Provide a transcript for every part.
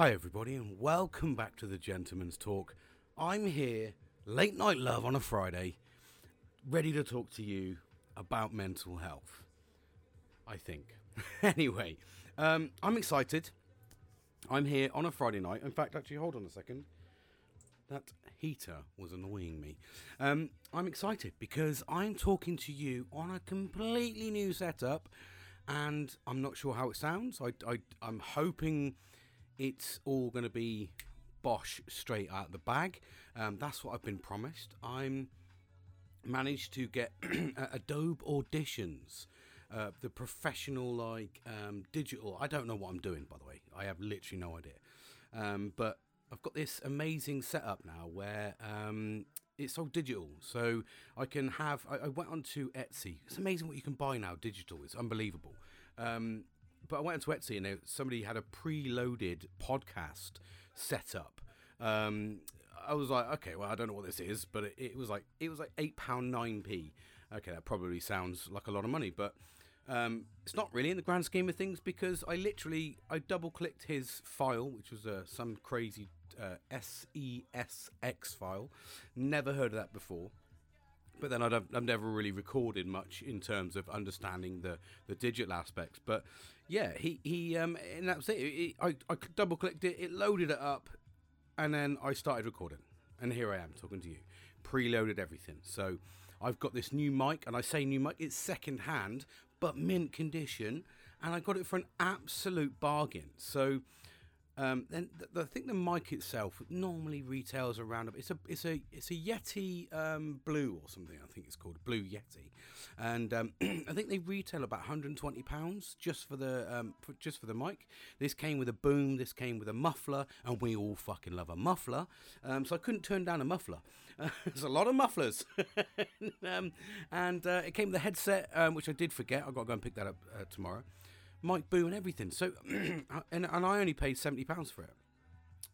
Hi, everybody, and welcome back to the Gentleman's Talk. I'm here, late night love on a Friday, ready to talk to you about mental health. I think. anyway, um, I'm excited. I'm here on a Friday night. In fact, actually, hold on a second. That heater was annoying me. Um, I'm excited because I'm talking to you on a completely new setup, and I'm not sure how it sounds. I, I, I'm hoping it's all going to be Bosch straight out of the bag. Um, that's what I've been promised. I'm managed to get Adobe Auditions, uh, the professional like um, digital. I don't know what I'm doing, by the way. I have literally no idea. Um, but I've got this amazing setup now where um, it's all digital. So I can have. I, I, went onto Etsy. It's amazing what you can buy now digital. It's unbelievable. Um, but I went onto Etsy and somebody had a preloaded podcast set up. Um, I was like, okay, well, I don't know what this is, but it, it was like it was like eight pound nine p. Okay, that probably sounds like a lot of money, but um, it's not really in the grand scheme of things because I literally I double clicked his file, which was uh, some crazy uh, SESX file. Never heard of that before but then i have never really recorded much in terms of understanding the, the digital aspects. But yeah, he he um, and that was it. it I, I double clicked it, it loaded it up, and then I started recording. And here I am talking to you, preloaded everything. So I've got this new mic, and I say new mic, it's second hand, but mint condition, and I got it for an absolute bargain. So um, then the, I think the mic itself normally retails around. It's a it's a it's a Yeti um, Blue or something. I think it's called Blue Yeti, and um, I think they retail about 120 pounds just for the um, for, just for the mic. This came with a boom. This came with a muffler, and we all fucking love a muffler. Um, so I couldn't turn down a muffler. There's a lot of mufflers, um, and uh, it came with a headset, which I did forget. I've got to go and pick that up uh, tomorrow. Mike Boo and everything. So, and, and I only paid seventy pounds for it.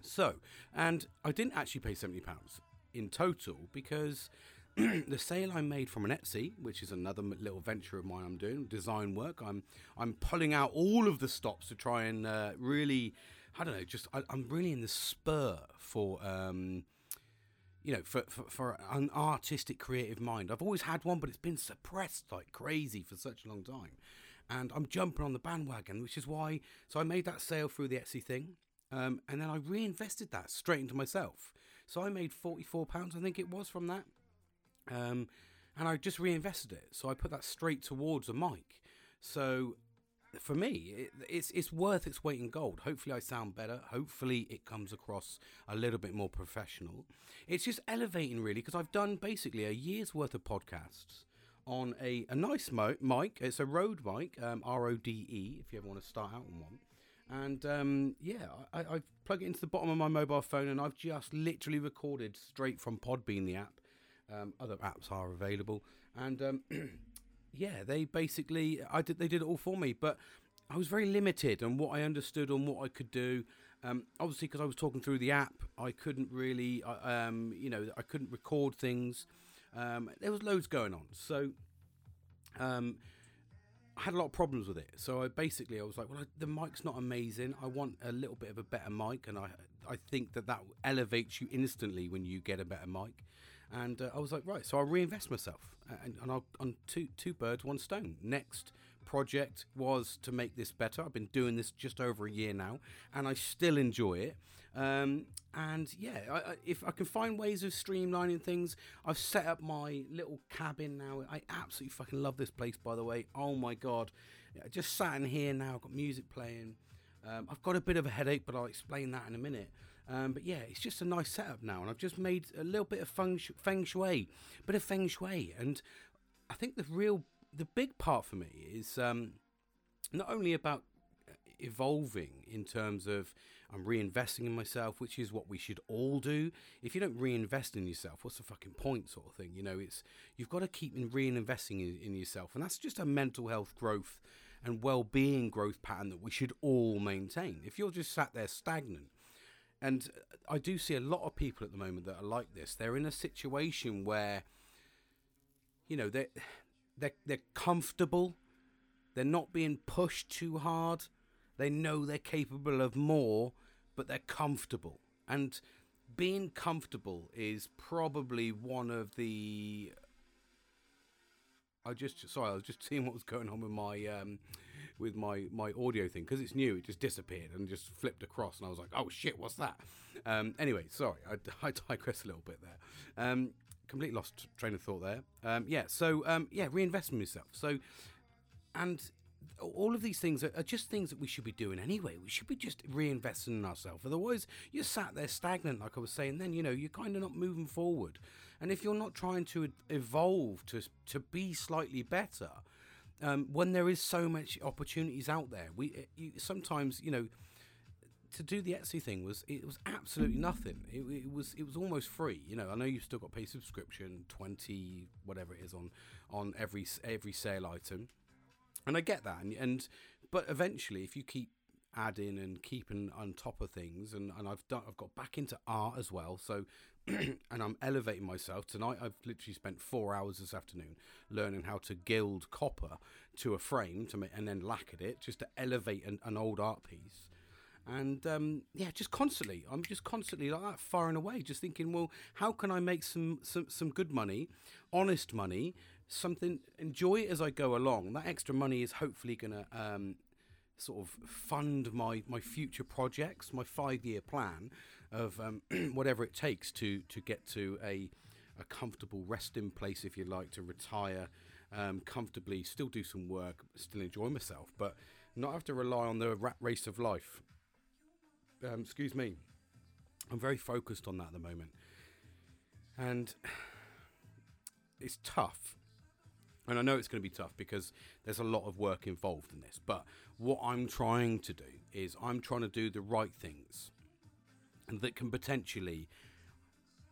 So, and I didn't actually pay seventy pounds in total because the sale I made from an Etsy, which is another little venture of mine I'm doing, design work. I'm I'm pulling out all of the stops to try and uh, really, I don't know, just I, am really in the spur for. Um, you know, for, for, for an artistic, creative mind. I've always had one, but it's been suppressed like crazy for such a long time and I'm jumping on the bandwagon, which is why. So I made that sale through the Etsy thing, um, and then I reinvested that straight into myself. So I made forty-four pounds, I think it was, from that, um, and I just reinvested it. So I put that straight towards a mic. So for me, it, it's it's worth its weight in gold. Hopefully, I sound better. Hopefully, it comes across a little bit more professional. It's just elevating, really, because I've done basically a year's worth of podcasts on a, a nice mo- mic. It's a Rode mic, um, R O D E, if you ever want to start out on one. And um, yeah, I, I plug it into the bottom of my mobile phone, and I've just literally recorded straight from Podbean, the app. Um, other apps are available, and um, yeah, they basically I did they did it all for me, but I was very limited on what I understood on what I could do. Um, obviously, because I was talking through the app, I couldn't really, um, you know, I couldn't record things. Um, there was loads going on, so um, I had a lot of problems with it. So I basically I was like, well, I, the mic's not amazing. I want a little bit of a better mic, and I I think that that elevates you instantly when you get a better mic. And uh, I was like, right, so I'll reinvest myself, and, and I'll on two two birds, one stone. Next project was to make this better. I've been doing this just over a year now, and I still enjoy it. Um, and yeah, I, I, if I can find ways of streamlining things, I've set up my little cabin now. I absolutely fucking love this place, by the way. Oh my god, I just sat in here now. I've got music playing. Um, I've got a bit of a headache, but I'll explain that in a minute. Um, but yeah, it's just a nice setup now, and I've just made a little bit of feng, shui, feng shui, bit of feng shui, and I think the real, the big part for me is um, not only about evolving in terms of I'm reinvesting in myself, which is what we should all do. If you don't reinvest in yourself, what's the fucking point, sort of thing? You know, it's you've got to keep reinvesting in, in yourself, and that's just a mental health growth and well-being growth pattern that we should all maintain. If you're just sat there stagnant, and I do see a lot of people at the moment that are like this. They're in a situation where, you know, they're they're, they're comfortable. They're not being pushed too hard. They know they're capable of more, but they're comfortable. And being comfortable is probably one of the. I just sorry, I was just seeing what was going on with my um, with my my audio thing because it's new. It just disappeared and just flipped across, and I was like, "Oh shit, what's that?" Um, anyway, sorry, I, I digress a little bit there. Um, completely lost train of thought there. Um, yeah, so um, yeah, reinvest in yourself. So, and all of these things are, just things that we should be doing anyway. We should be just reinvesting in ourselves. Otherwise, you're sat there stagnant, like I was saying. Then you know you're kind of not moving forward. And if you're not trying to evolve to to be slightly better, um, when there is so much opportunities out there, we you, sometimes you know to do the Etsy thing was it was absolutely nothing. It, it, was it was almost free. You know, I know you've still got pay subscription, twenty whatever it is on on every every sale item, and I get that. And, and but eventually, if you keep adding and keeping on top of things, and, and I've done I've got back into art as well. So, and I'm elevating myself tonight. I've literally spent four hours this afternoon learning how to gild copper to a frame to make and then lacquer it just to elevate an, an old art piece and um, yeah, just constantly, I'm just constantly like that, firing away, just thinking, well, how can I make some some some good money, honest money, something enjoy it as I go along. That extra money is hopefully going to um, sort of fund my my future projects, my five year plan of um, whatever it takes to to get to a a comfortable resting place, if you like, to retire um, comfortably, still do some work, still enjoy myself, but not have to rely on the rat race of life um, excuse me, I'm very focused on that at the moment, and it's tough. And I know it's going to be tough because there's a lot of work involved in this. But what I'm trying to do is I'm trying to do the right things and that can potentially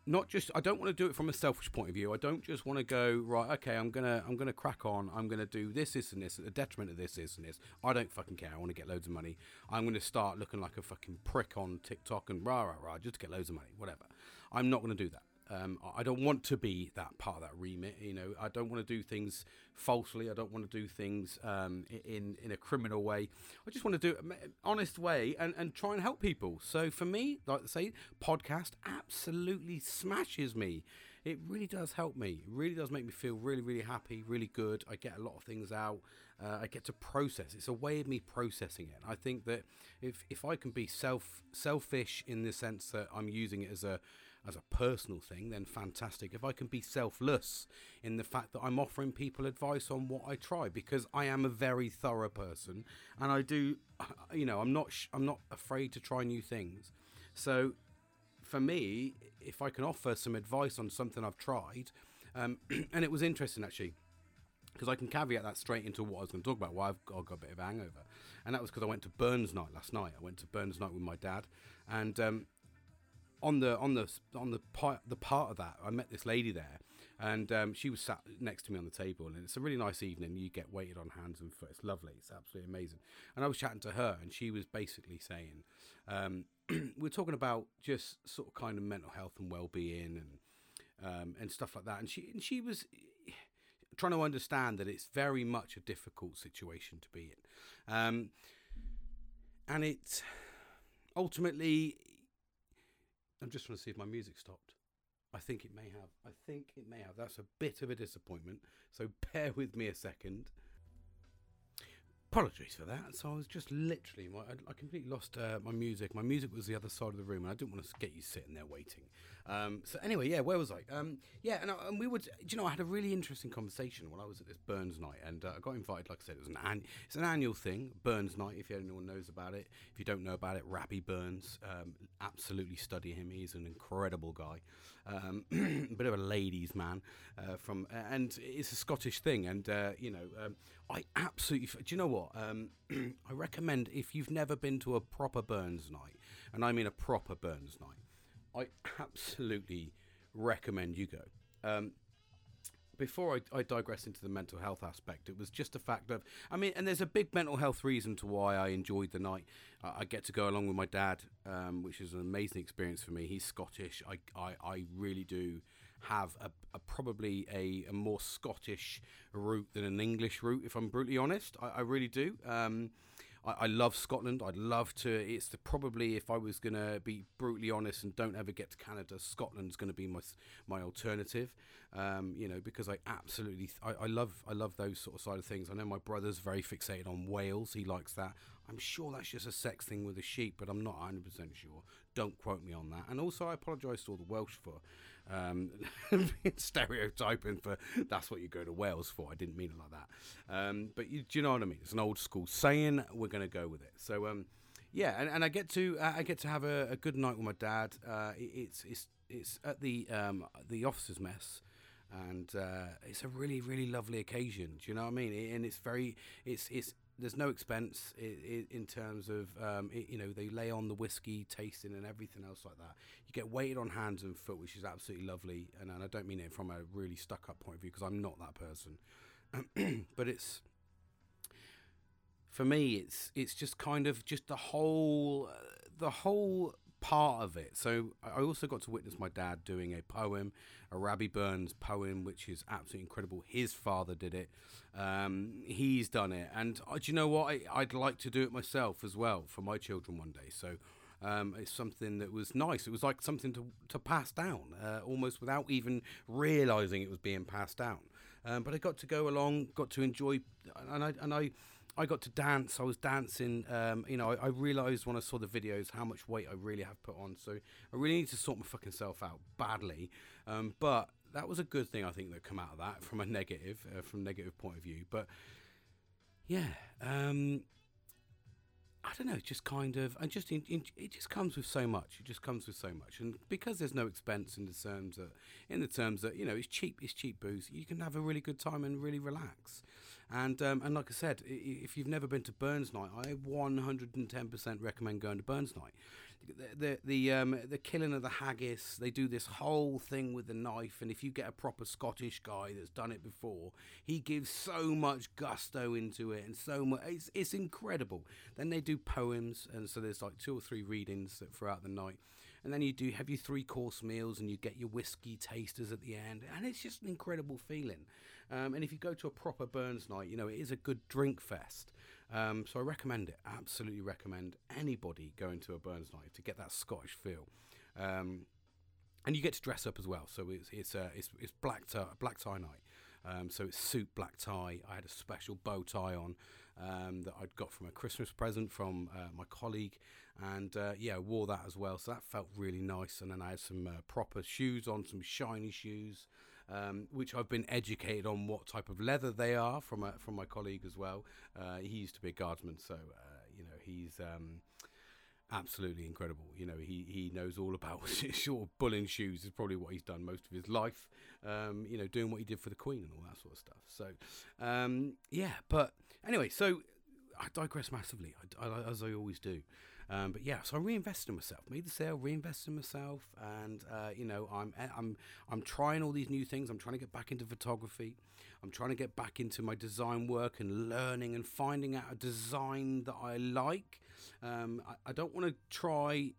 not just I don't want to do it from a selfish point of view. I don't just want to go right. Okay, I'm gonna I'm gonna crack on. I'm gonna do this, this, and this at the detriment of this, this, and this. I don't fucking care. I want to get loads of money. I'm gonna start looking like a fucking prick on TikTok and rah rah rah just to get loads of money. Whatever. I'm not gonna do that. Um, I don't want to be that part of that remit. You know, I don't want to do things falsely. I don't want to do things um, in in a criminal way. I just want to do it honest way and, and try and help people. So for me, like I say, podcast absolutely smashes me. It really does help me. It really does make me feel really, really happy, really good. I get a lot of things out. Uh, I get to process. It's a way of me processing it. I think that if if I can be self selfish in the sense that I'm using it as a as a personal thing, then fantastic. If I can be selfless in the fact that I'm offering people advice on what I try, because I am a very thorough person, and I do, you know, I'm not, sh- I'm not afraid to try new things. So, for me, if I can offer some advice on something I've tried, um, and it was interesting actually because I can caveat that straight into what I was going to talk about, why I've got, a bit of hangover. And that was because I went to Burns night last night. I went to Burns night with my dad, and um, on the on the on the part the part of that, I met this lady there, and um, she was sat next to me on the table, and it's a really nice evening. You get waited on hands and foot. It's lovely. It's absolutely amazing. And I was chatting to her, and she was basically saying, um, we're talking about just sort of kind of mental health and well being and um, and stuff like that. And she and she was trying to understand that it's very much a difficult situation to be in, um, and it ultimately I'm just trying to see if my music stopped. I think it may have. I think it may have. That's a bit of a disappointment. So bear with me a second apologies for that. So I was just literally, I, I completely lost uh, my music. My music was the other side of the room, and I didn't want to get you sitting there waiting. Um, so anyway, yeah, where was I? Um, yeah, and, I, and, we would, you know, I had a really interesting conversation when I was at this Burns night, and uh, I got invited. Like I said, it was an an, it's an annual thing, Burns night. If anyone knows about it, if you don't know about it, Rabbie Burns, um, absolutely study him. He's an incredible guy, um, a bit of a ladies' man uh, from, and it's a Scottish thing, and uh, you know, um, I absolutely. Do you know what? Um, I recommend if you've never been to a proper Burns night, and I mean a proper Burns night, I absolutely recommend you go. Um, before I, I, digress into the mental health aspect, it was just a fact of, I mean, and there's a big mental health reason to why I enjoyed the night. Uh, I get to go along with my dad, um, which is an amazing experience for me. He's Scottish. I, I, I really do have a, a probably a, a, more Scottish route than an English route, if I'm brutally honest. I, I really do. Um, I, I love Scotland. I'd love to. It's the, probably if I was going to be brutally honest and don't ever get to Canada, Scotland's going to be my my alternative. Um, you know, because I absolutely I, I love I love those sort of side of things. I know my brother's very fixated on Wales. He likes that. I'm sure that's just a sex thing with the sheep, but I'm not 100% sure. Don't quote me on that. And also, I apologise to all the Welsh for um, stereotyping for that's what you go to Wales for. I didn't mean it like that. Um, but you, do you know what I mean? It's an old school saying. We're going to go with it. So um, yeah, and, and I get to uh, I get to have a, a, good night with my dad. Uh, it, it's it's it's at the um, the officers' mess and uh, it's a really really lovely occasion do you know what i mean and it's very it's it's there's no expense in, in terms of um, it, you know they lay on the whiskey tasting and everything else like that. You get waited on hands and foot, which is absolutely lovely. And, and I don't mean it from a really stuck up point of view because I'm not that person. but it's for me, it's it's just kind of just the whole uh, the whole part of it. So I also got to witness my dad doing a poem, a Rabbie Burns poem, which is absolutely incredible. His father did it. Um, he's done it, and uh, do you know what? I, would like to do it myself as well for my children one day. So. Um, it's something that was nice. It was like something to, to pass down, uh, almost without even realizing it was being passed down. Um, but I got to go along, got to enjoy, and I and I I got to dance. I was dancing. Um, you know, I, I, realized when I saw the videos how much weight I really have put on. So I really need to sort my fucking self out badly. Um, but that was a good thing I think that come out of that from a negative, uh, from negative point of view. But yeah, um, I don't know, just kind of, and just in, in, it just comes with so much. It just comes with so much, and because there's no expense in the terms that, in the terms that you know, it's cheap, it's cheap booze. You can have a really good time and really relax. And um, and like I said, if you've never been to Burns Night, I 110% recommend going to Burns Night. The the the, um, the killing of the haggis, they do this whole thing with the knife, and if you get a proper Scottish guy that's done it before, he gives so much gusto into it, and so much. It's it's incredible. Then they do poems, and so there's like two or three readings throughout the night and then you do have your three course meals and you get your whiskey tasters at the end and it's just an incredible feeling um, and if you go to a proper burns night you know it is a good drink fest um, so i recommend it absolutely recommend anybody going to a burns night to get that scottish feel um, and you get to dress up as well so it's it's uh, it's, it's black tie black tie night um, so it's suit, black tie. I had a special bow tie on um, that I'd got from a Christmas present from uh, my colleague, and uh, yeah, wore that as well. So that felt really nice. And then I had some uh, proper shoes on, some shiny shoes, um, which I've been educated on what type of leather they are from a, from my colleague as well. Uh, he used to be a guardsman, so uh, you know he's. Um, absolutely incredible. You know, he, he knows all about short of bulling shoes is probably what he's done most of his life. Um, you know, doing what he did for the Queen and all that sort of stuff. So, um, yeah. But anyway, so I digress massively, I, I, as I always do. Um, but yeah, so I reinvested in myself, made the sale, reinvested in myself, and uh, you know, I'm I'm I'm trying all these new things. I'm trying to get back into photography. I'm trying to get back into my design work and learning and finding out a design that I like. Um, I, I don't want to try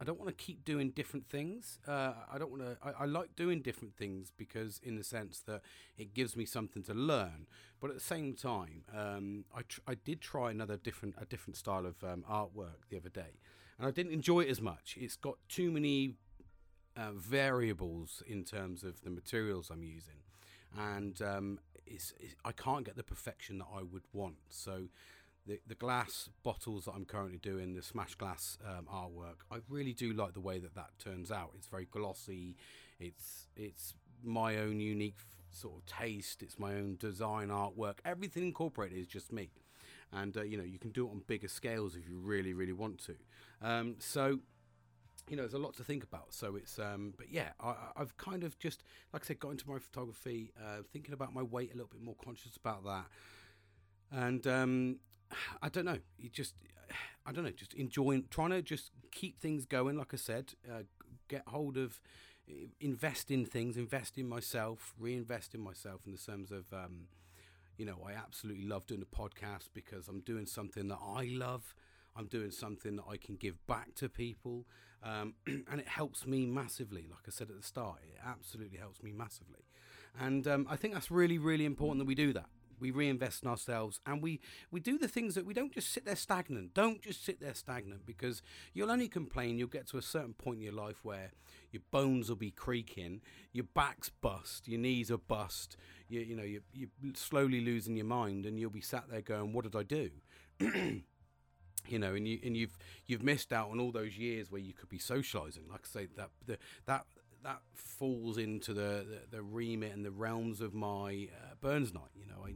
I don't want to keep doing different things. Uh, I don't want to. I, I, like doing different things because, in the sense that it gives me something to learn. But at the same time, um, I tr- I did try another different a different style of um, artwork the other day, and I didn't enjoy it as much. It's got too many uh, variables in terms of the materials I'm using, and um, it's, it's I can't get the perfection that I would want. So the, the glass bottles that I'm currently doing, the smash glass um, artwork, I really do like the way that that turns out. It's very glossy. It's it's my own unique sort of taste. It's my own design artwork. Everything incorporated is just me, and uh, you know you can do it on bigger scales if you really really want to. Um, so you know, there's a lot to think about. So it's, um, but yeah, I, have kind of just, like I said, got into my photography, uh, thinking about my weight a little bit more conscious about that. And um, I don't know. You just, I don't know. Just enjoying, trying to just keep things going. Like I said, uh, get hold of, invest in things, invest in myself, reinvest in myself in the terms of, um, you know, I absolutely love doing a podcast because I'm doing something that I love. I'm doing something that I can give back to people, um, and it helps me massively. Like I said at the start, it absolutely helps me massively, and um, I think that's really, really important that we do that we reinvest in ourselves, and we we do the things that we don't just sit there stagnant. Don't just sit there stagnant because you'll only complain. You'll get to a certain point in your life where your bones will be creaking, your back's bust, your knees are bust. You you know you you're slowly losing your mind, and you'll be sat there going, "What did I do?" you know, and you and you've you've missed out on all those years where you could be socializing. Like I say, that the, that that falls into the, the, the remit and the realms of my uh, Burns night. You know, I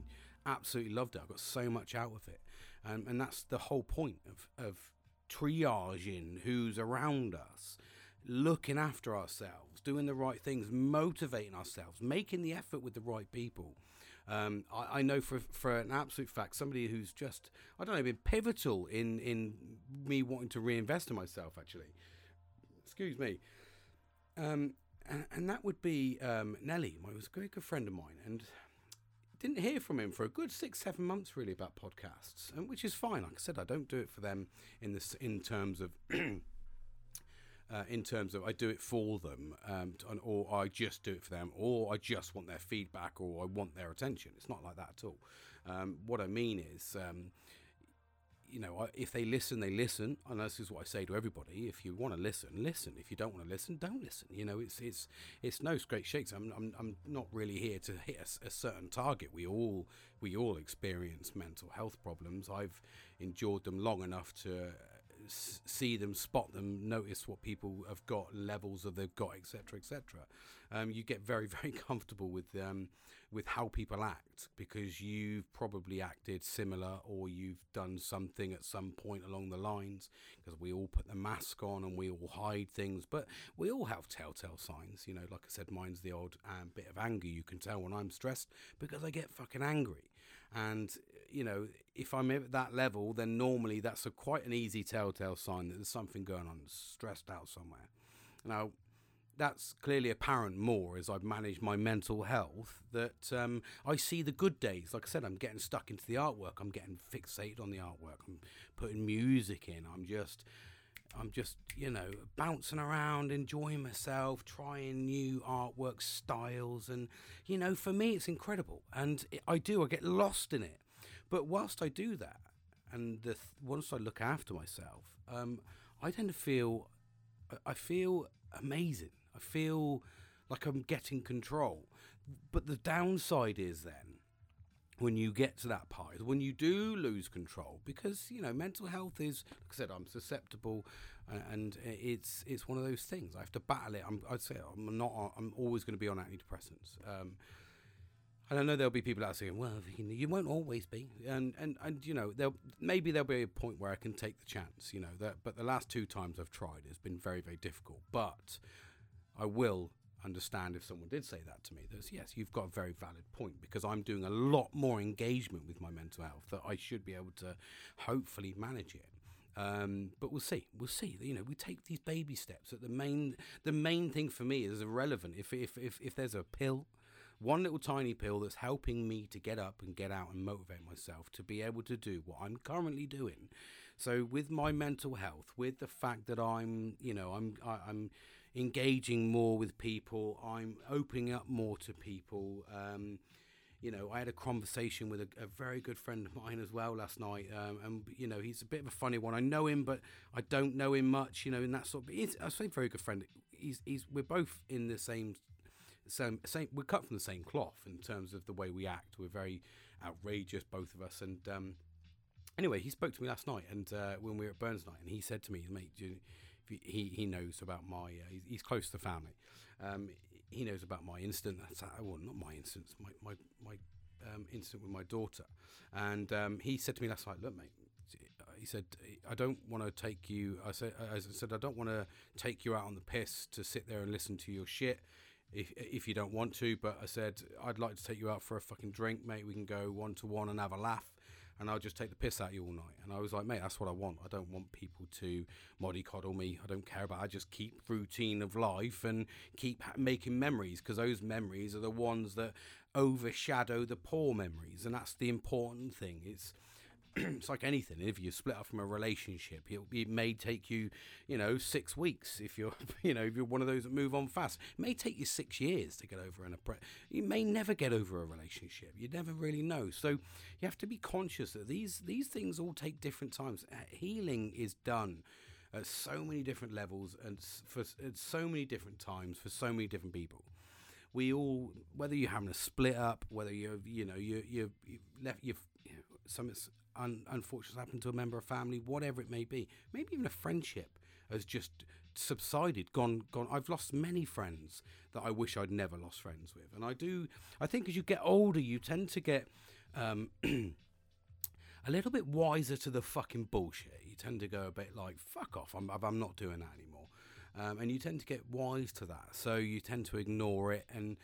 absolutely loved it. I got so much out of it, um, and that's the whole point of of triaging who's around us, looking after ourselves, doing the right things, motivating ourselves, making the effort with the right people. Um, I, I, know for for an absolute fact, somebody who's just I don't know been pivotal in in me wanting to reinvest in myself. Actually, excuse me. Um, and, and, that would be um, Nelly, my was a very good friend of mine, and didn't hear from him for a good six, seven months really about podcasts, and which is fine. Like I said, I don't do it for them in this in terms of. Uh, in terms of I do it for them, um, or I just do it for them, or I just want their feedback, or I want their attention. It's not like that at all. Um, what I mean is, um, know, if they listen, they listen, and this is what I say to everybody: if you want to listen, listen. If you don't want to listen, don't listen. You know, it's it's it's no great shakes. I'm I'm, I'm not really here to hit a, a, certain target. We all we all experience mental health problems. I've endured them long enough to see them, spot them, notice what people have got, levels of they've got, etc., etc. Um, you get very, very comfortable with um, with how people act because you've probably acted similar or you've done something at some point along the lines. Because we all put the mask on and we all hide things, but we all have telltale signs. You know, like I said, mine's the odd um, bit of anger. You can tell when I'm stressed because I get fucking angry. And you know, if I'm at that level, then normally that's a quite an easy telltale sign that there's something going on, stressed out somewhere. Now, that's clearly apparent more as I've managed my mental health. That um, I see the good days. Like I said, I'm getting stuck into the artwork. I'm getting fixated on the artwork. I'm putting music in. I'm just, I'm just, you know, bouncing around, enjoying myself, trying new artwork styles, and you know, for me, it's incredible. And I do. I get lost in it. But whilst I do that, and th- once I look after myself, um, I tend to feel, I feel amazing. I feel like I'm getting control. But the downside is then when you get to that part, when you do lose control, because you know mental health is, like I said, I'm susceptible, uh, and it's it's one of those things. I have to battle it. I'm, I'd say I'm not. I'm always going to be on antidepressants. Um, and I know there'll be people out saying, "Well, you won't always be," and and and you know, there maybe there'll be a point where I can take the chance, you know. That, but the last two times I've tried, it's been very, very difficult. But I will understand if someone did say that to me. That yes, you've got a very valid point because I'm doing a lot more engagement with my mental health that I should be able to hopefully manage it. Um, but we'll see. We'll see. You know, we take these baby steps. That the main, the main thing for me is irrelevant. If if if, if there's a pill one little tiny pill that's helping me to get up and get out and motivate myself to be able to do what I'm currently doing. So with my mental health, with the fact that I'm, you know, I'm I, am i am engaging more with people, I'm opening up more to people. Um, you know, I had a conversation with a, a, very good friend of mine as well last night, um, and you know, he's a bit of a funny one. I know him, but I don't know him much. You know, in that sort. Of, he's, I say very good friend. He's he's we're both in the same same, same, we're cut from the same cloth in terms of the way we act. We're very outrageous, both of us. And um, anyway, he spoke to me last night, and uh, when we were at Burns night, and he said to me, "Mate, you, he he knows about my. Uh, he's, he's, close to family. Um, he knows about my incident. That's, well, not my incident. My my my um, incident with my daughter. And um, he said to me last night, "Look, mate." He said, "I don't want to take you." I said, "As I said, I don't want to take you out on the piss to sit there and listen to your shit." if if you don't want to. But I said I'd like to take you out for a fucking drink, mate. We can go one to one and have a laugh, and I'll just take the piss out of you all night. And I was like, mate, that's what I want. I don't want people to mollycoddle me. I don't care about. I just keep routine of life and keep making memories because those memories are the ones that overshadow the poor memories, and that's the important thing. It's it's like anything. If you split up from a relationship, it, it, may take you, you know, six weeks. If you're, you know, if you're one of those that move on fast, it may take you six years to get over an. App. You may never get over a relationship. You never really know. So you have to be conscious that these these things all take different times. Uh, healing is done at so many different levels and for at so many different times for so many different people we all, whether you're having a split up, whether you're, you know, you you left, you've something's un, unfortunate happened to a member of family, whatever it may be, maybe even a friendship has just subsided, gone, gone. I've lost many friends that I wish I'd never lost friends with, and I do. I think as you get older, you tend to get. Um, a little bit wiser to the fucking bullshit. You tend to go a bit like, fuck off, I'm, I'm not doing that anymore um, and you tend to get wise to that. So you tend to ignore it, and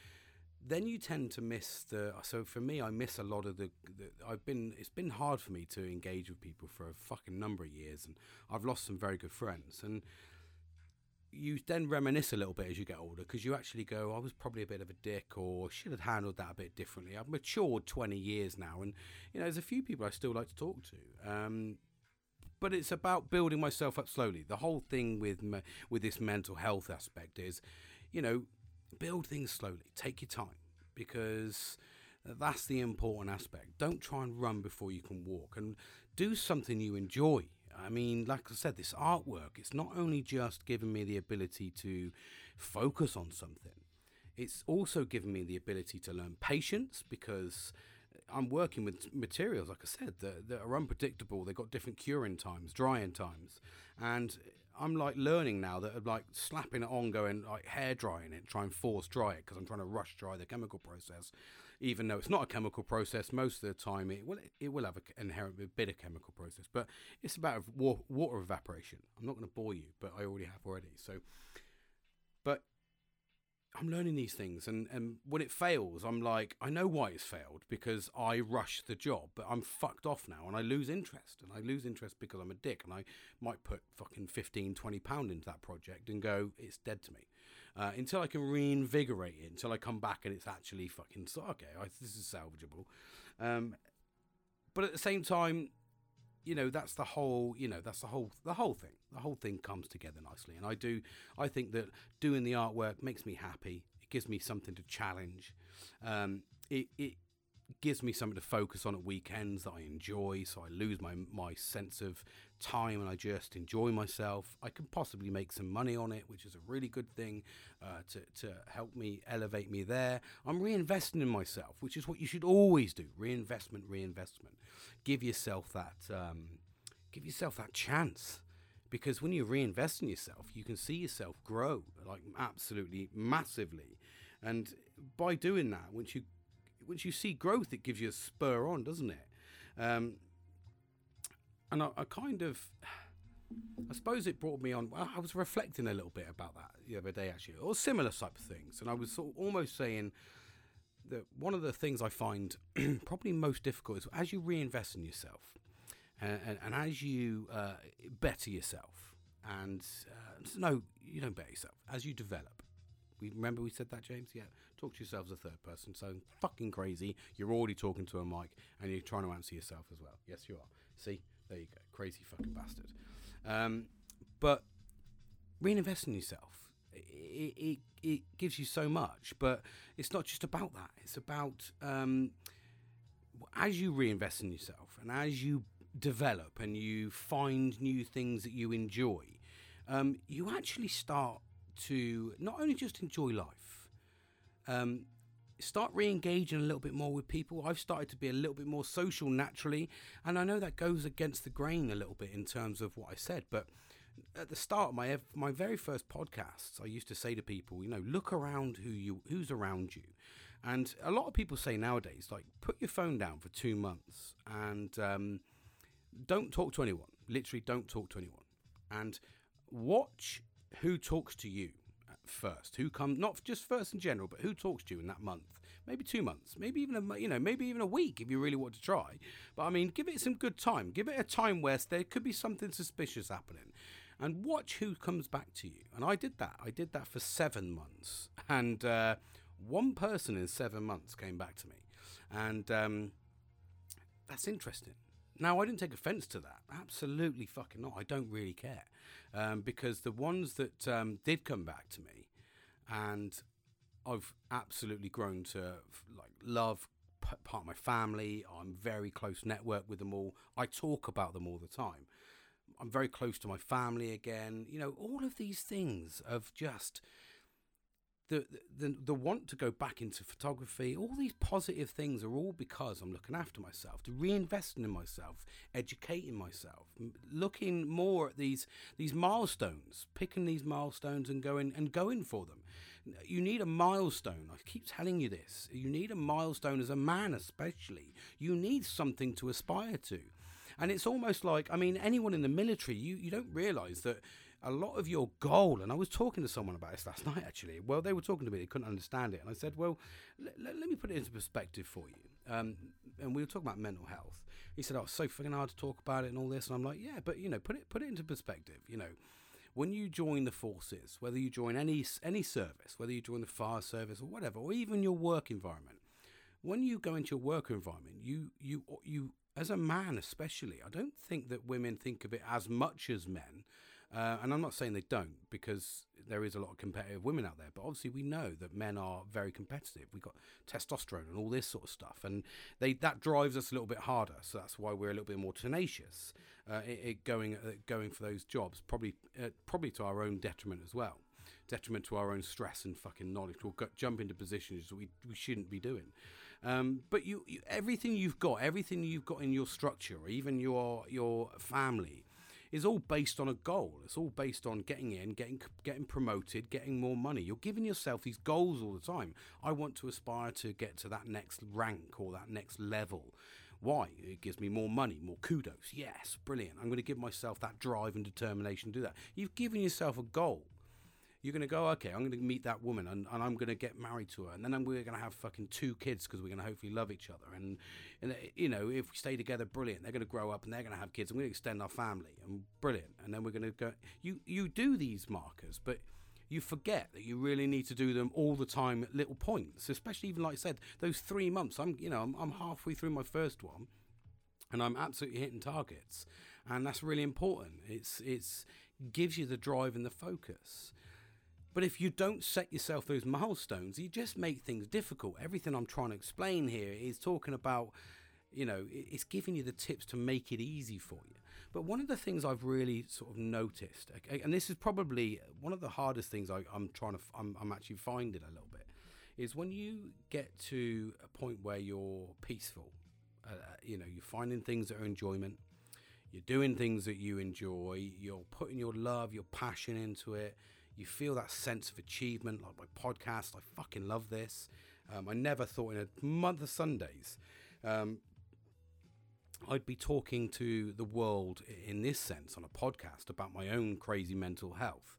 then you tend to miss the. So for me, I miss a lot of the, the. I've been. It's been hard for me to engage with people for a fucking number of years, and I've lost some very good friends, and you then reminisce a little bit as you get older because you actually go, I was probably a bit of a dick or should have handled that a bit differently. I've matured 20 years now, and you know, there's a few people I still like to talk to. Um, but it's about building myself up slowly. The whole thing with with this mental health aspect is, you know, build things slowly. Take your time because that's the important aspect. Don't try and run before you can walk, and do something you enjoy. I mean, like I said, this artwork, it's not only just giving me the ability to focus on something, it's also given me the ability to learn patience because I'm working with materials, like I said, that, that are unpredictable. They've got different curing times, drying times, and I'm like learning now that I'm like slapping it on, going like hair drying it, try and force dry it because I'm trying to rush dry the chemical process, even though it's not a chemical process. Most of the time, it will it will have an inherent bit of chemical process, but it's about water evaporation. I'm not going to bore you, but I already have already. So, I'm learning these things, and, and when it fails, I'm like, I know why it's failed because I rushed the job, but I'm fucked off now, and I lose interest, and I lose interest because I'm a dick, and I might put fucking 15, 20 pound into that project and go, it's dead to me, uh, until I can reinvigorate it, until I come back and it's actually fucking okay, I, this is salvageable, um, but at the same time, you know that's the whole you know that's the whole the whole thing. The whole thing comes together nicely. And i do i think that doing the artwork makes me happy. It gives me something to challenge. Um, it, it gives me something to focus on at weekends that I enjoy, so I lose my my sense of time and I just enjoy myself. I can possibly make some money on it, which is a really good thing uh, to to help me elevate me there. I'm reinvesting in myself, which is what you should always do: reinvestment, reinvestment. Give yourself that um, give yourself that chance. Because when you reinvest in yourself, you can see yourself grow like absolutely massively, and by doing that, once you once you see growth, it gives you a spur on, doesn't it? Um, and I, I, kind of, I suppose it brought me on. I was reflecting a little bit about that the other day, actually, or similar type of things, and I was sort of almost saying that one of the things I find probably most difficult is as you reinvest in yourself, and, and, and as you uh, better yourself, and uh, no, you don't better yourself as you develop. We remember we said that, James. Yeah, talk to yourself as a third person. So fucking crazy. You're already talking to a mic, and you're trying to answer yourself as well. Yes, you are. See, there you go. Crazy fucking bastard. Um, but reinvest in yourself. It, it, it gives you so much, but it's not just about that. It's about um, as you reinvest in yourself and as you develop and you find new things that you enjoy, um, you actually start to not only just enjoy life, um, start re-engaging a little bit more with people. I've started to be a little bit more social naturally, and I know that goes against the grain a little bit in terms of what I said, but at the start of my my very first podcasts, I used to say to people, you know, look around who you who's around you, and a lot of people say nowadays, like, put your phone down for two months and um, don't talk to anyone. Literally, don't talk to anyone, and watch who talks to you first? Who comes not just first in general but who talks to you in that month? Maybe two months maybe even a you know maybe even a week if you really want to try. But i mean give it some good time. Give it a time where there could be something suspicious happening. And watch who comes back to you. And i did that. I did that for seven months. And uh, one person in seven months came back to me. And um, that's interesting Now, I didn't take offence to that. Absolutely fucking not. I don't really care. Um, because the ones that um, did come back to me, and I've absolutely grown to like love p- part of my family. I'm very close network with them all. I talk about them all the time. I'm very close to my family again. You know, all of these things of just the, the the want to go back into photography, all these positive things are all because I'm looking after myself, to reinvesting in myself, educating myself, looking more at these these milestones, picking these milestones and going and going for them. You need a milestone. I keep telling you this. You need a milestone as a man, especially. You need something to aspire to. And it's almost like, I mean, anyone in the military, you, you don't realize that a lot of your goal, and I was talking to someone about this last night actually. Well, they were talking to me, they couldn't understand it. And I said, Well, l- l- let me put it into perspective for you. Um, and we were talking about mental health. He said, Oh, it's so fucking hard to talk about it and all this. And I'm like, Yeah, but you know, put it put it into perspective. You know, when you join the forces, whether you join any any service, whether you join the fire service or whatever, or even your work environment, when you go into your work environment, you you you as a man especially, I don't think that women think of it as much as men. Uh, and I'm not saying they don't because there is a lot of competitive women out there, but obviously we know that men are very competitive. We've got testosterone and all this sort of stuff, and they that drives us a little bit harder. So that's why we're a little bit more tenacious, uh, it, it going uh, going for those jobs, probably uh, probably to our own detriment as well, detriment to our own stress and fucking knowledge. We'll go, jump into positions that we we shouldn't be doing. Um, but you, you, everything you've got, everything you've got in your structure, even your your family, is all based on a goal. It's all based on getting in, getting getting promoted, getting more money. You're giving yourself these goals all the time. I want to aspire to get to that next rank or that next level. Why? It gives me more money, more kudos. Yes, brilliant. I'm going to give myself that drive and determination to do that. You've given yourself a goal you're going to go, okay, I'm going to meet that woman and, and I'm going to get married to her. And then we're going to have fucking two kids because we're going to hopefully love each other. And, and, uh, you know, if we stay together, brilliant. They're going to grow up and they're going to have kids. We're going to extend our family and brilliant. And then we're going to go, you, you do these markers, but you forget that you really need to do them all the time at little points, especially even like I said, those three months. I'm, you know, I'm, I'm halfway through my first one and I'm absolutely hitting targets. And that's really important. It's, it's, gives you the drive and the focus. But if you don't set yourself those milestones, you just make things difficult. Everything I'm trying to explain here is talking about, you know, it's giving you the tips to make it easy for you. But one of the things I've really sort of noticed, and this is probably one of the hardest things I, am trying to, I'm, I'm actually finding a little bit, is when you get to a point where you're peaceful, uh, you know, you're finding things that are enjoyment, you're doing things that you enjoy, you're putting your love, your passion into it you feel that sense of achievement, like my podcast. I fucking love this. Um, I never thought in a month of Sundays um, I'd be talking to the world in this sense on a podcast about my own crazy mental health.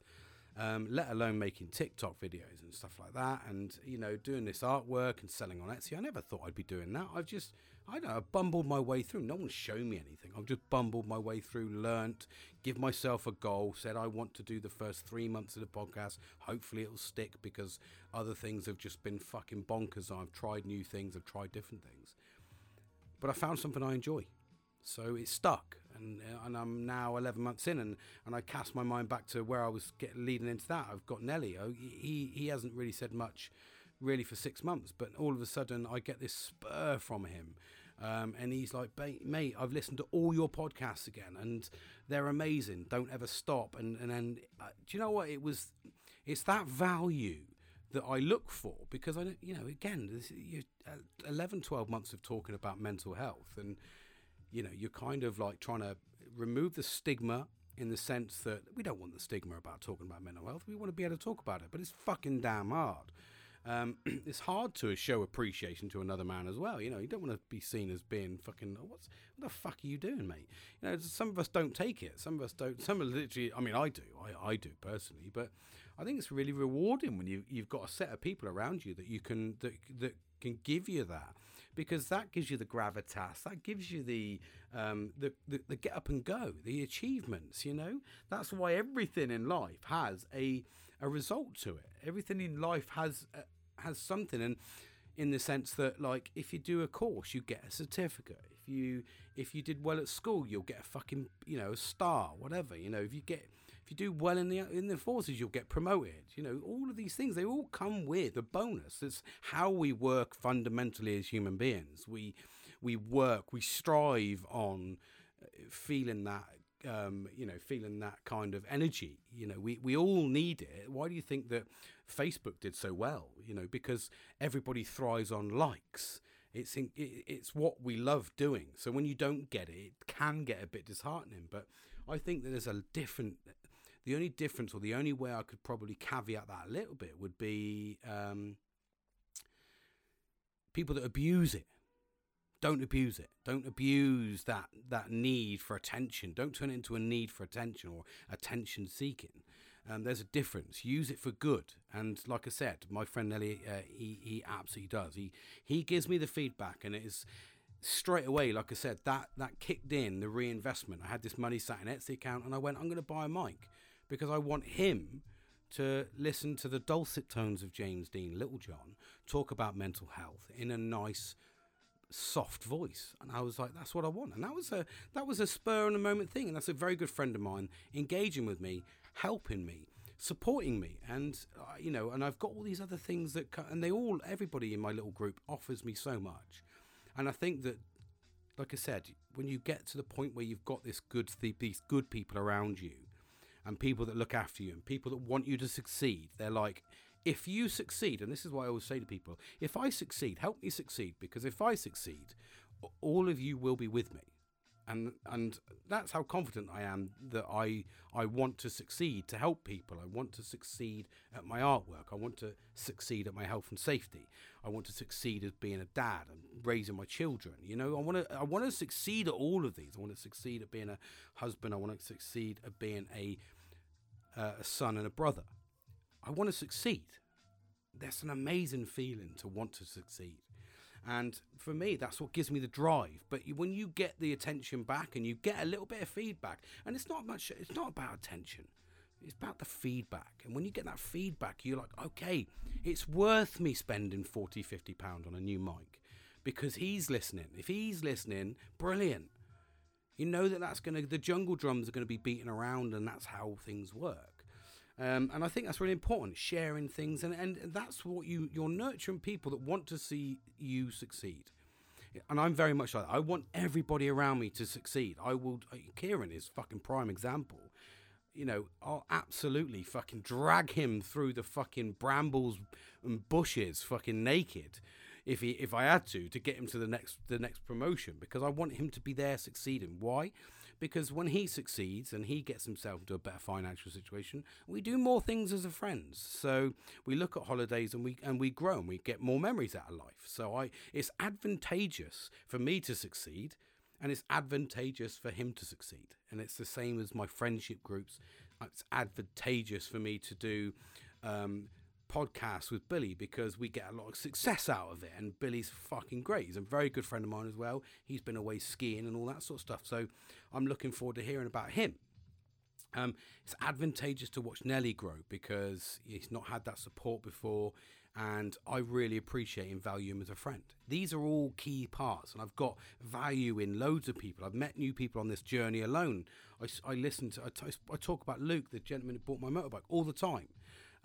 Um, let alone making TikTok videos and stuff like that, and you know, doing this artwork and selling on Etsy. I never thought I'd be doing that. I've just I know, I bumbled my way through. No one's shown me anything. I've just bumbled my way through, learnt, give myself a goal, said I want to do the first three months of the podcast. Hopefully it'll stick because other things have just been fucking bonkers. I've tried new things, I've tried different things. But I found something I enjoy. So it stuck. And, uh, and I'm now 11 months in, and, and I cast my mind back to where I was leading into that. I've got Nelly. Oh, he, he hasn't really said much really for six months, but all of a sudden I get this spur from him um, and he's like, mate, I've listened to all your podcasts again, and they're amazing. Don't ever stop. And and then, uh, do you know what? It was, it's that value that I look for because I, don't, you know, again, this, you, uh, 11, 12 months of talking about mental health, and you know, you're kind of like trying to remove the stigma in the sense that we don't want the stigma about talking about mental health. We want to be able to talk about it, but it's fucking damn hard um, it's hard to show appreciation to another man as well. You know, you don't want to be seen as being fucking. Oh, what's what the fuck are you doing, mate? You know, some of us don't take it. Some of us don't. Some are literally. I mean, I do. I, I do personally, but I think it's really rewarding when you you've got a set of people around you that you can that that can give you that because that gives you the gravitas that gives you the, um, the, the the get up and go the achievements you know? That's why everything in life has a a result to it. Everything in life has uh, has something, and in the sense that like if you do a course you get a certificate. If you if you did well at school you'll get a fucking you know a star whatever you know? If you get if you do well in the in the forces you'll get promoted you know all of these things they all come with a bonus it's how we work fundamentally as human beings we we work we strive on uh, feeling that um, you know, feeling that kind of energy. You know, we, we all need it. Why do you think that Facebook did so well? You know, because everybody thrives on likes. It's in, it, it's what we love doing. So when you don't get it, it can get a bit disheartening. But I think that there's a different. The only difference, or the only way I could probably caveat that a little bit, would be um, people that abuse it don't abuse it. Don't abuse that that need for attention. Don't turn it into a need for attention or attention seeking. Um, there's a difference. Use it for good. And like I said, my friend Nelly, uh, he he absolutely does. He he gives me the feedback, and it is straight away. Like I said, that that kicked in the reinvestment. I had this money sat in Etsy account, and I went, I'm going to buy a mic because I want him to listen to the dulcet tones of James Dean Littlejohn talk about mental health in a nice soft voice. And i was like that's what i want. And that was a that was a spur in the moment thing. And that's a very good friend of mine engaging with me helping me supporting me. And uh, you know and i've got all these other things that and they all everybody in my little group offers me so much. And i think that like i said when you get to the point where you've got this good these good people around you and people that look after you and people that want you to succeed they're like if you succeed, and this is what I always say to people if I succeed, help me succeed, because if I succeed, all of you will be with me. And, and that's how confident I am that I I want to succeed to help people. I want to succeed at my artwork. I want to succeed at my health and safety. I want to succeed as being a dad and raising my children. You know, I want to I want to succeed at all of these. I want to succeed at being a husband. I want to succeed at being a uh, a son and a brother. I want to succeed. That's an amazing feeling to want to succeed. And for me, that's what gives me the drive. But when you get the attention back and you get a little bit of feedback, and it's not much, it's not about attention, it's about the feedback. And when you get that feedback, you're like, okay, it's worth me spending 40, 50 pounds on a new mic because he's listening. If he's listening, brilliant. You know that that's going to, the jungle drums are going to be beating around, and that's how things work. Um, and I think that's really important, sharing things, and, and that's what you you're nurturing people that want to see you succeed. And I'm very much like that. I want everybody around me to succeed. I will. Uh, Kieran is fucking prime example. You know, I'll absolutely fucking drag him through the fucking brambles and bushes, fucking naked, if he if I had to, to get him to the next the next promotion because I want him to be there succeeding. Why? Because when he succeeds and he gets himself into a better financial situation, we do more things as a friends. So we look at holidays and we and we grow and we get more memories out of life. So I it's advantageous for me to succeed and it's advantageous for him to succeed. And it's the same as my friendship groups. It's advantageous for me to do um, podcast with Billy because we get a lot of success out of it. And Billy's fucking great. He's a very good friend of mine as well. He's been away skiing and all that sort of stuff. So I'm looking forward to hearing about him. Um, it's advantageous to watch Nelly grow because he's not had that support before, and I really appreciate and value him as a friend. These are all key parts, and I've got value in loads of people. I've met new people on this journey alone. I, I listen to, I, t- I talk about Luke, the gentleman who bought my motorbike, all the time.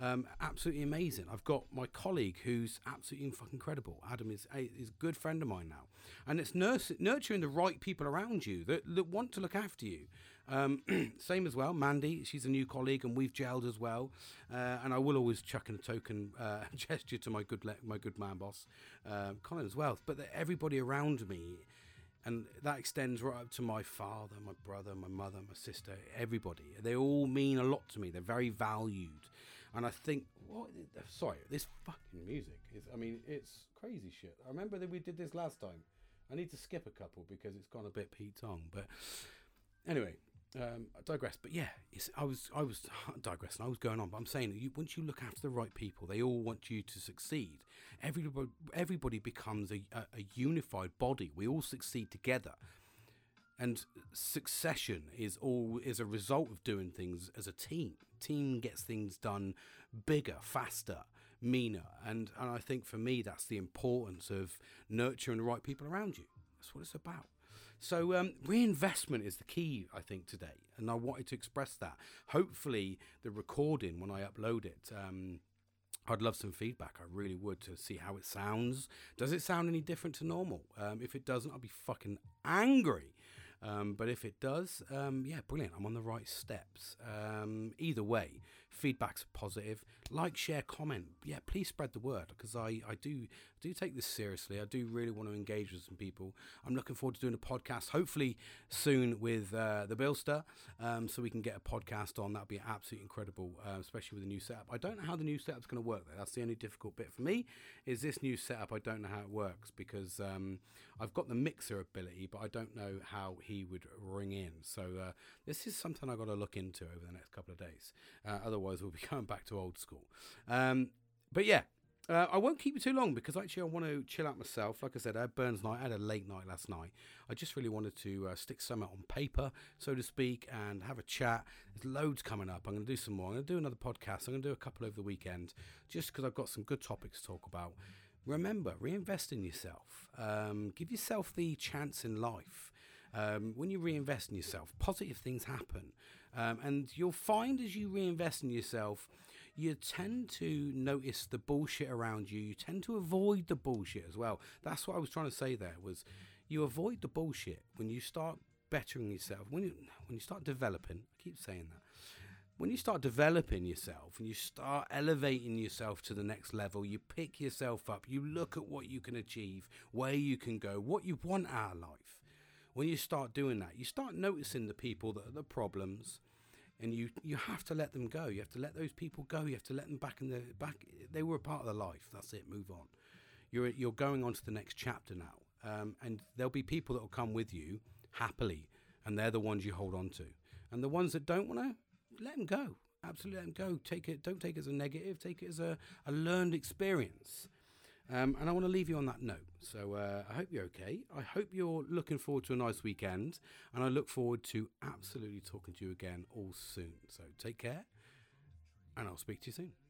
Um, absolutely amazing. I've got my colleague who's absolutely fucking incredible. Adam is a, is a good friend of mine now, and it's nurse, nurturing the right people around you that, that want to look after you. Um, same as well, Mandy. She's a new colleague, and we've gelled as well. Uh, and I will always chuck in a token uh, gesture to my good le- my good man boss, uh, Colin as well. But everybody around me and that extends right up to my father, my brother, my mother, my sister, everybody. They all mean a lot to me. They're very valued, and I think, what? Sorry, this fucking music is. I mean, it's crazy shit. I remember that we did this last time. I need to skip a couple because it's gone a bit Pete Tong. But anyway, um, I digress. But yeah, I was I was digressing. I was going on. But I'm saying you, once you look after the right people, they all want you to succeed. Everybody everybody becomes a, a, a unified body. We all succeed together and succession is all is a result of doing things as a team team gets things done bigger faster meaner. And, and I think for me, that's the importance of nurturing the right people around you. That's what it's about. So um, reinvestment is the key, I think, today, and I wanted to express that. Hopefully, the recording when I upload it. Um, I'd love some feedback. I really would to see how it sounds. Does it sound any different to normal? Um, if it doesn't, I'll be fucking angry. Um, but if it does, um, yeah, brilliant. I'm on the right steps. Um, either way, feedback's positive. Like, share, comment. Yeah, please spread the word because I, I do do take this seriously. I do really want to engage with some people. I'm looking forward to doing a podcast, hopefully soon with uh, the Billster, um, so we can get a podcast on. That'd be absolutely incredible, uh, especially with the new setup. I don't know how the new setup's going to work. Though. That's the only difficult bit for me. Is this new setup? I don't know how it works because um, I've got the mixer ability, but I don't know how he would ring in. So uh, this is something I've got to look into over the next couple of days. Uh, otherwise, we'll be going back to old school. Um, but yeah, uh, I won't keep you too long because actually I want to chill out myself. Like I said, I had Burns night. I had a late night last night. I just really wanted to uh, stick some out on paper, so to speak, and have a chat. There's loads coming up. I'm going to do some more. I'm going to do another podcast. I'm going to do a couple over the weekend just because I've got some good topics to talk about. Remember, reinvest in yourself. Um, give yourself the chance in life. Um, when you reinvest in yourself, positive things happen. Um, and you'll find as you reinvest in yourself, you tend to notice the bullshit around you. You tend to avoid the bullshit as well. That's what I was trying to say there was you avoid the bullshit when you start bettering yourself. When you when you start developing, I keep saying that. When you start developing yourself and you start elevating yourself to the next level, you pick yourself up, you look at what you can achieve, where you can go, what you want out of life. When you start doing that, you start noticing the people that are the problems, and you you have to let them go. You have to let those people go. You have to let them back in the back. They were a part of the life. That's it. Move on. You're you're going on to the next chapter now, um, and there'll be people that will come with you happily, and they're the ones you hold on to. And the ones that don't want to, let them go. Absolutely, let them go. Take it. Don't take it as a negative. Take it as a, a learned experience. Um, and I want to leave you on that note. So uh, I hope you're okay. I hope you're looking forward to a nice weekend. And I look forward to absolutely talking to you again all soon. So take care, and I'll speak to you soon.